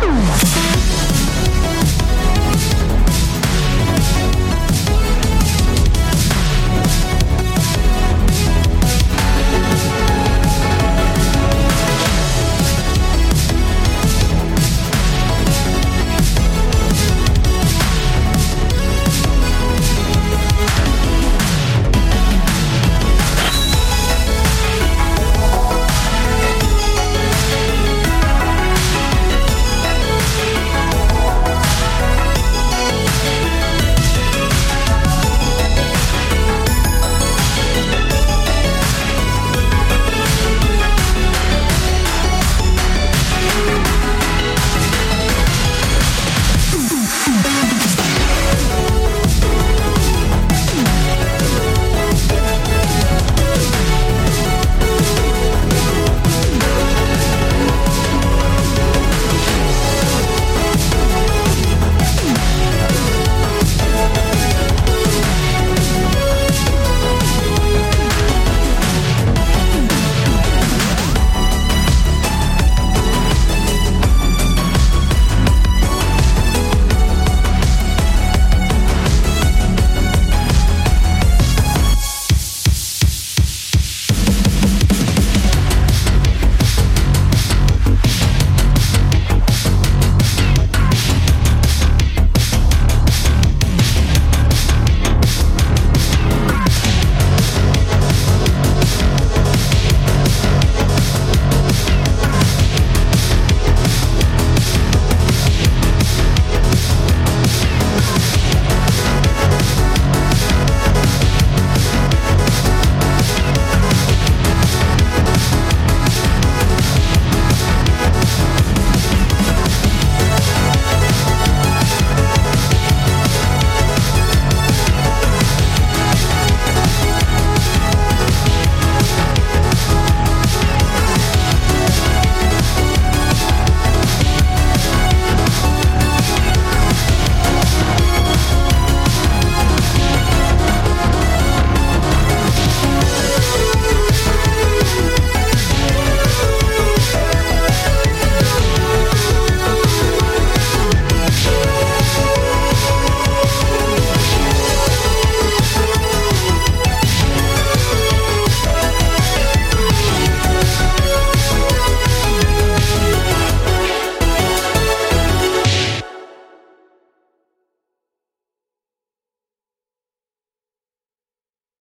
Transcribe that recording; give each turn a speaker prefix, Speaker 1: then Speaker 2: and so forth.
Speaker 1: Bye.